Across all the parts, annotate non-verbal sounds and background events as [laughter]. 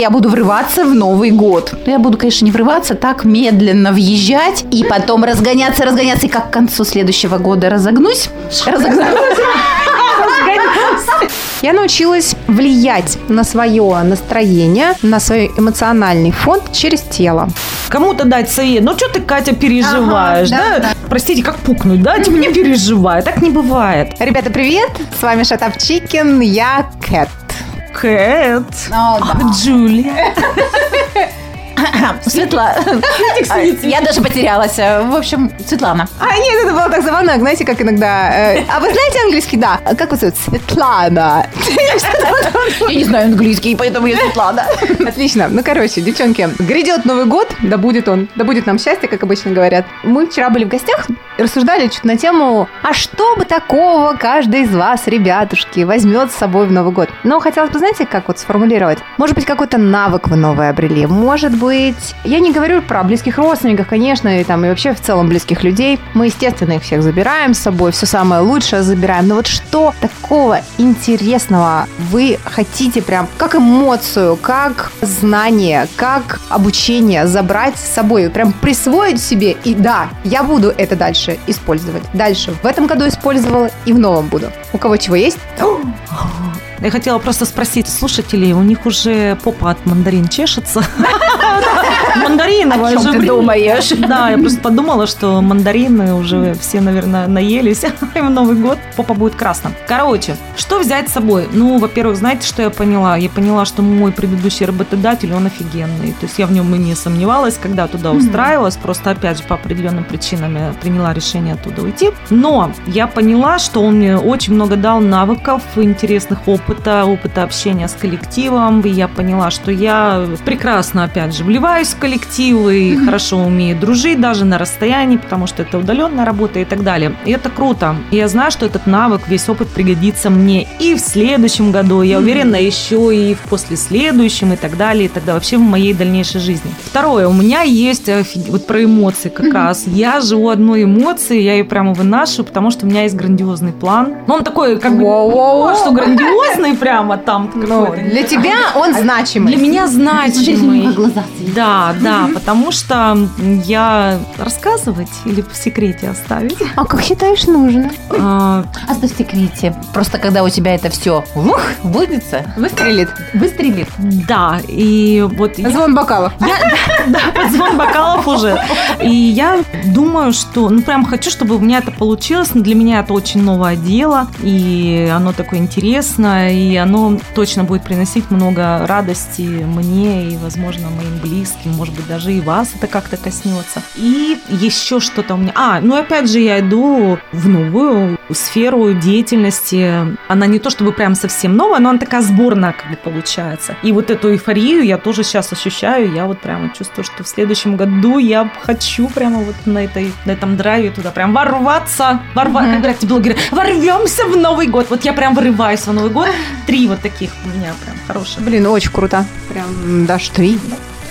Я буду врываться в Новый год. Я буду, конечно, не врываться, так медленно въезжать и потом разгоняться, разгоняться. И как к концу следующего года разогнусь. Разогнусь. [laughs] Я научилась влиять на свое настроение, на свой эмоциональный фон через тело. Кому-то дать совет. Ну, что ты, Катя, переживаешь, Ага, да? да, Простите, как пукнуть, да? Типа, не переживай. Так не бывает. Ребята, привет! С вами Шатап Чикен, я Кэт. Кэт. О, да. Джулия. [laughs] Светла. Я даже потерялась. В общем, Светлана. А, нет, это было так забавно, знаете, как иногда... э, а вы знаете английский? Да. Как вас зовут? Светлана. Я не знаю английский, поэтому я Светлана. Отлично. Ну, короче, девчонки, грядет Новый год, да будет он, да будет нам счастье, как обычно говорят. Мы вчера были в гостях рассуждали чуть на тему, а что бы такого каждый из вас, ребятушки, возьмет с собой в Новый год? Но хотелось бы, знаете, как вот сформулировать? Может быть, какой-то навык вы новый обрели? Может быть, я не говорю про близких родственников, конечно, и там, и вообще в целом близких людей. Мы, естественно, их всех забираем с собой, все самое лучшее забираем. Но вот что такого интересного вы хотите прям как эмоцию, как знание, как обучение забрать с собой, прям присвоить себе и да, я буду это дальше использовать. Дальше в этом году использовала и в новом буду. У кого чего есть? Я хотела просто спросить слушателей, у них уже попа от мандарин чешется? [laughs] Мандариновое О чем же ты думаешь? Да, я просто подумала, что мандарины уже все, наверное, наелись, [laughs] и в Новый год попа будет красным. Короче, что взять с собой? Ну, во-первых, знаете, что я поняла? Я поняла, что мой предыдущий работодатель, он офигенный. То есть я в нем и не сомневалась, когда туда устраивалась. Просто, опять же, по определенным причинам я приняла решение оттуда уйти. Но я поняла, что он мне очень много дал навыков, интересных опыта, опыта общения с коллективом. И я поняла, что я прекрасно, опять же, вливаюсь в коллективы и хорошо умею дружить даже на расстоянии, потому что это удаленная работа и так далее. И это круто. И я знаю, что этот навык, весь опыт пригодится мне и в следующем году, я уверена, еще и в послеследующем и так далее, и тогда вообще в моей дальнейшей жизни. Второе, у меня есть офиг- вот про эмоции как раз. Я живу одной эмоцией, я ее прямо выношу, потому что у меня есть грандиозный план. Но он такой, как бы, Воу-воу-воу. то, что грандиозный прямо там. Ну, для тебя он значимый. Для меня значимый. глаза Да, да, потому что я рассказывать или в секрете оставить. А как считаешь нужно? А, Оставь в секрете. Просто когда у тебя это все выльется, Выстрелит. выстрелит. Да, и вот я- Звон бокалов. Я, [laughs] да, под звон бокалов уже. И я думаю, что, ну, прям хочу, чтобы у меня это получилось. Но Для меня это очень новое дело, и оно такое интересное, и оно точно будет приносить много радости мне и, возможно, моим близким, может быть, даже и вас это как-то коснется. И еще что-то у меня... А, ну, опять же, я иду в новую сферу деятельности. Она не то чтобы прям совсем новая, но она такая сборная как бы получается. И вот эту эйфорию я тоже сейчас ощущаю. Я вот прямо чувствую, что в следующем году я хочу прямо вот на, этой, на этом драйве туда прям ворваться. Ворва, Мгм. Как говорят блогеры, ворвемся в Новый год. Вот я прям вырываюсь в Новый год. Три вот таких у меня прям хороших. Блин, очень круто. Прям даже три.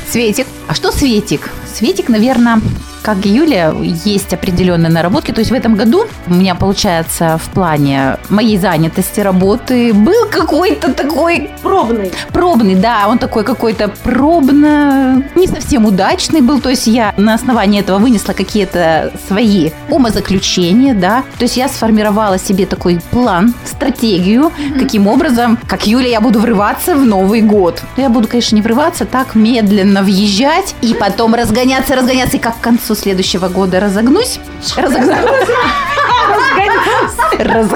Светик. А что Светик? Светик, наверное, как и Юля, есть определенные наработки. То есть в этом году у меня, получается, в плане моей занятости работы был какой-то такой Пробный. пробный, да, он такой какой-то пробно, не совсем удачный был. То есть я на основании этого вынесла какие-то свои умозаключения, да. То есть я сформировала себе такой план, стратегию, каким образом, как Юля, я буду врываться в Новый год. Я буду, конечно, не врываться, так медленно въезжать и потом разгоняться, разгоняться, и как к концу следующего года разогнусь. Разогнусь. Раз-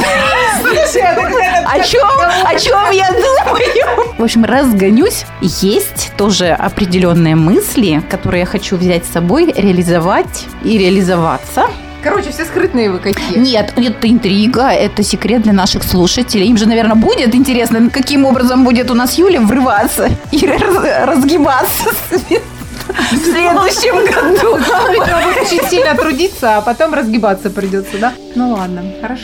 О чем, о чем я думаю? В общем, разгонюсь. Есть тоже определенные мысли, которые я хочу взять с собой, реализовать и реализоваться. Короче, все скрытные вы какие. Нет, это интрига, это секрет для наших слушателей. Им же, наверное, будет интересно, каким образом будет у нас Юля врываться и раз- разгибаться следующем [laughs] году. Нужно будет очень сильно трудиться, а потом разгибаться придется, да? Ну ладно, хорошо.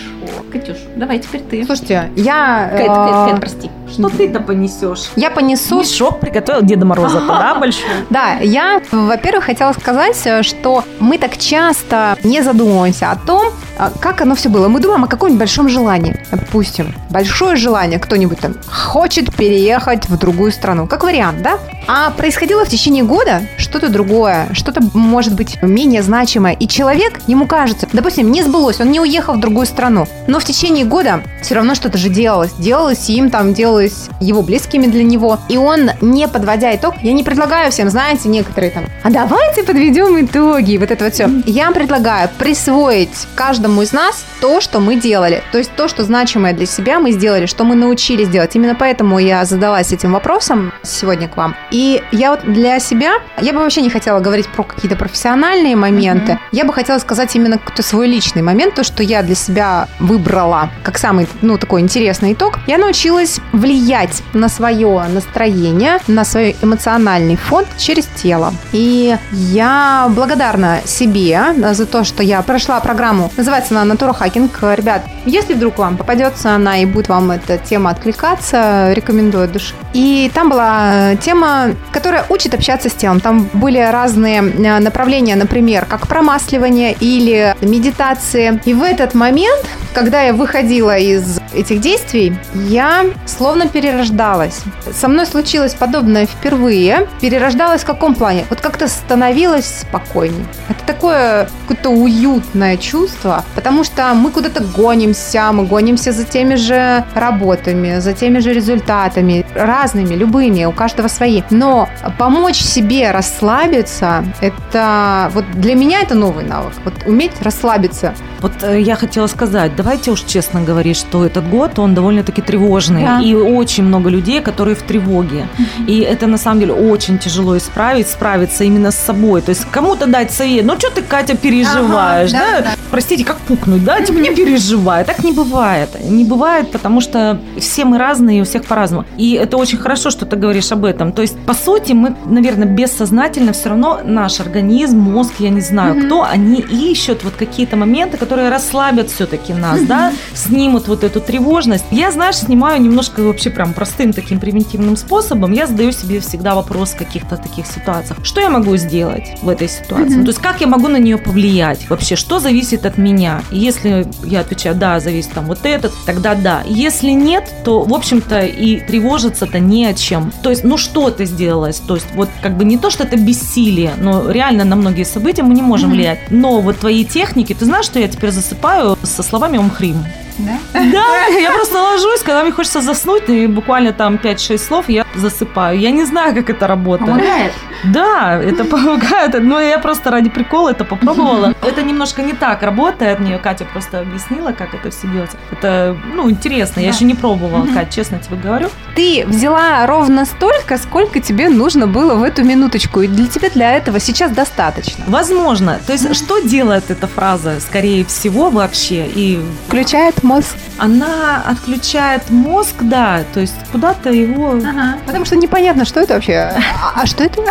Катюш, давай теперь ты. Слушайте, я... Кэт, э, Кэт, Кэт, прости. Что ты-то понесешь? Я понесу... Мешок приготовил Деда Мороза, да, [laughs] большой? Да, я, во-первых, хотела сказать, э, что мы так часто не задумываемся о том, а, как оно все было. Мы думаем о каком-нибудь большом желании. Допустим, большое желание кто-нибудь там хочет переехать в другую страну. Как вариант, да? А происходило в течение года что-то другое, что-то может быть менее значимое. И человек, ему кажется, допустим, не сбылось, он не уехал в другую страну. Но в течение года все равно что-то же делалось. Делалось им, там, делалось его близкими для него. И он, не подводя итог, я не предлагаю всем, знаете, некоторые там, а давайте подведем итоги, вот это вот все. Я предлагаю присвоить каждому из нас то, что мы делали. То есть то, что значимое для себя мы сделали, что мы научились делать. Именно поэтому я задалась этим вопросом сегодня к вам. И я вот для себя, я бы вообще не хотела говорить про какие-то профессиональные моменты. Mm-hmm. Я бы хотела сказать именно какой-то свой личный момент, то, что я для себя выбрала как самый, ну, такой интересный итог. Я научилась влиять на свое настроение, на свой эмоциональный фон через тело. И я благодарна себе за то, что я прошла программу, называется она Натура Хакинг. Ребят, если вдруг вам попадется она и будет вам эта тема откликаться, рекомендую от души. И там была тема которая учит общаться с телом. Там были разные э, направления, например, как промасливание или медитации. И в этот момент, когда я выходила из этих действий, я словно перерождалась. Со мной случилось подобное впервые. Перерождалась в каком плане? Вот как-то становилась спокойней. Это такое какое-то уютное чувство, потому что мы куда-то гонимся, мы гонимся за теми же работами, за теми же результатами, разными, любыми, у каждого свои. Но помочь себе расслабиться, это вот для меня это новый навык. Вот уметь расслабиться. Вот э, я хотела сказать, давайте уж честно говорить, что этот год, он довольно-таки тревожный. Да. И очень много людей, которые в тревоге. mm И это на самом деле очень тяжело исправить, справиться именно с собой. То есть кому-то дать совет, ну что ты, Катя, переживаешь, ага, да? да? Простите, как пукнуть, да? Типа не переживай. Так не бывает. Не бывает, потому что все мы разные, у всех по-разному. И это очень хорошо, что ты говоришь об этом. То есть, по сути, мы, наверное, бессознательно все равно наш организм, мозг, я не знаю, mm-hmm. кто, они ищут вот какие-то моменты, которые расслабят все-таки нас, да, снимут вот эту тревожность. Я, знаешь, снимаю немножко вообще прям простым таким примитивным способом. Я задаю себе всегда вопрос в каких-то таких ситуациях. Что я могу сделать в этой ситуации? То есть, как я могу на нее повлиять? Вообще, что зависит от меня? И если я отвечаю, да, зависит там вот этот, тогда да. Если нет, то, в общем-то, и тревожиться-то не о чем. То есть, ну что ты сделалось? То есть, вот как бы не то, что это бессилие, но реально на многие события мы не можем влиять. Но вот твои техники, ты знаешь, что я теперь засыпаю со словами «Омхрим»? Да? Да, я просто ложусь, когда мне хочется заснуть, и буквально там 5-6 слов я засыпаю. Я не знаю, как это работает. Помогает? Да, это [laughs] помогает. Но я просто ради прикола это попробовала. [laughs] Это немножко не так работает. Мне Катя просто объяснила, как это все делать. Это, ну, интересно. Я еще не пробовала, Катя, честно тебе говорю. Ты взяла ровно столько, сколько тебе нужно было в эту минуточку. И для тебя для этого сейчас достаточно. Возможно. То есть, что делает эта фраза, скорее всего, вообще? И включает мозг. Она отключает мозг, да, то есть куда-то его... Ага. Потому что непонятно, что это вообще. А, а что это?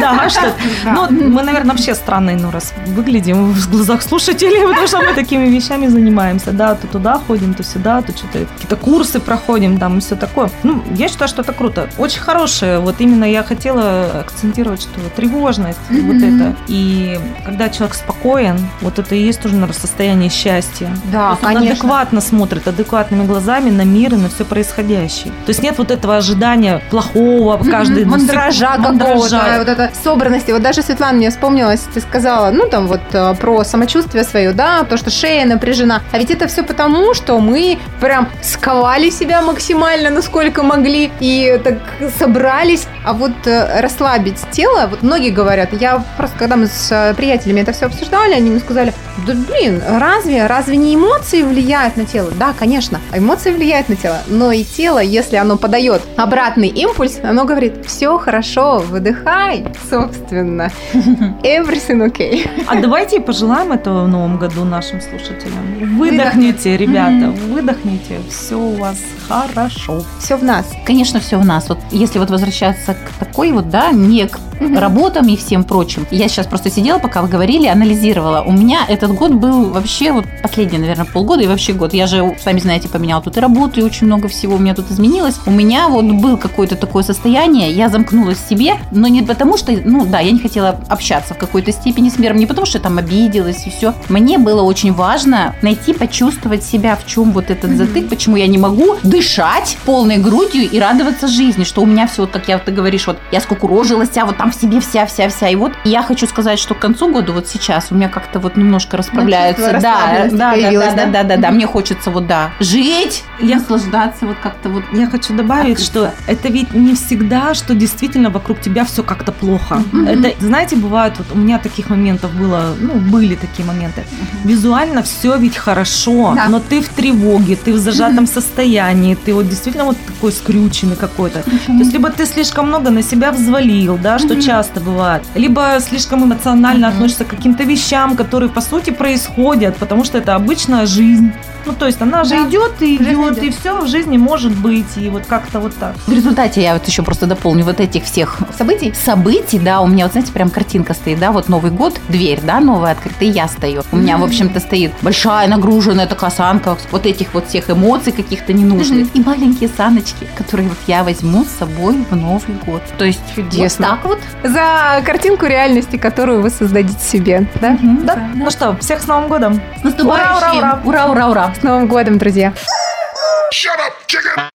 Да, а что Ну, мы, наверное, вообще странные, ну, раз выглядим в глазах слушателей, [laughs] потому что мы такими вещами занимаемся, да, то туда ходим, то сюда, то что-то какие-то курсы проходим, там, и все такое. Ну, я считаю, что это круто. Очень хорошее. Вот именно я хотела акцентировать, что тревожность, вот это. И когда человек спокоен, вот это и есть тоже, наверное, состояние счастья. Да, конечно. адекватно смотрит адекватными глазами на мир и на все происходящее. То есть нет вот этого ожидания плохого каждый мандража какого-то, вот это собранности. Вот даже Светлана мне вспомнилась, ты сказала, ну там вот э, про самочувствие свое, да, то, что шея напряжена. А ведь это все потому, что мы прям сковали себя максимально, насколько могли, и так собрались. А вот э, расслабить тело, вот многие говорят, я просто, когда мы с э, приятелями это все обсуждали, они мне сказали, да блин, разве, разве не эмоции влияют на тело? Да, конечно, эмоции влияют на тело, но и тело, если оно подает обратный импульс, оно говорит, все хорошо, выдыхай, собственно. [laughs] Everything okay. А давайте пожелаем этого в новом году нашим слушателям. Выдохните, ребята, выдохните, все у вас хорошо. Все в нас. Конечно, все в нас. Вот если вот возвращаться к такой вот, да, не к работам и всем прочим. Я сейчас просто сидела, пока вы говорили, анализировала. У меня этот год был вообще вот последний, наверное, полгода и вообще год. Я же, сами знаете, поменяла тут и работу, и очень много всего у меня тут изменилось. У меня вот был какое-то такое состояние, я замкнулась в себе, но не потому что, ну да, я не хотела общаться в какой-то степени с миром, не потому что я там обиделась и все. Мне было очень важно найти, почувствовать себя, в чем вот этот затык, почему я не могу дышать полной грудью и радоваться жизни, что у меня все, вот как я, ты говоришь, вот я скукурожилась, а вот там в себе вся-вся-вся. И вот я хочу сказать, что к концу года, вот сейчас, у меня как-то вот немножко расправляются. чувство Да, да, да, да, да? да, да, да. Мне хочется вот, да, жить, Я- наслаждаться вот как-то вот. Я хочу добавить, что это ведь не всегда, что действительно вокруг тебя все как-то плохо. Это, знаете, бывают, вот у меня таких моментов было, ну, были такие моменты. Визуально все ведь хорошо, Да. но ты в тревоге, ты в зажатом состоянии, ты вот действительно вот такой скрюченный какой-то. То есть либо ты слишком много на себя взвалил, да, что часто бывает, либо слишком эмоционально относишься к каким-то вещам, которые по сути происходят, потому что это обычная жизнь. Ну, то есть она же Да. идет и Жизнь идет, идет. и все в жизни может быть, и вот как-то вот так. В результате я вот еще просто дополню вот этих всех Событий? событий, да, у меня вот, знаете, прям картинка стоит, да, вот Новый год, дверь, да, новая открыта, и я стою. У меня, в общем-то, стоит большая нагруженная такая санка вот этих вот всех эмоций каких-то ненужных. И маленькие саночки, которые вот я возьму с собой в Новый год. То есть Чудесно. вот так вот. За картинку реальности, которую вы создадите себе, да? Да? да. Ну что, всех с Новым годом! С наступающим! Ура, ура, ура! Ура, ура, ура! С Новым годом, друзья! Shut up, chicken!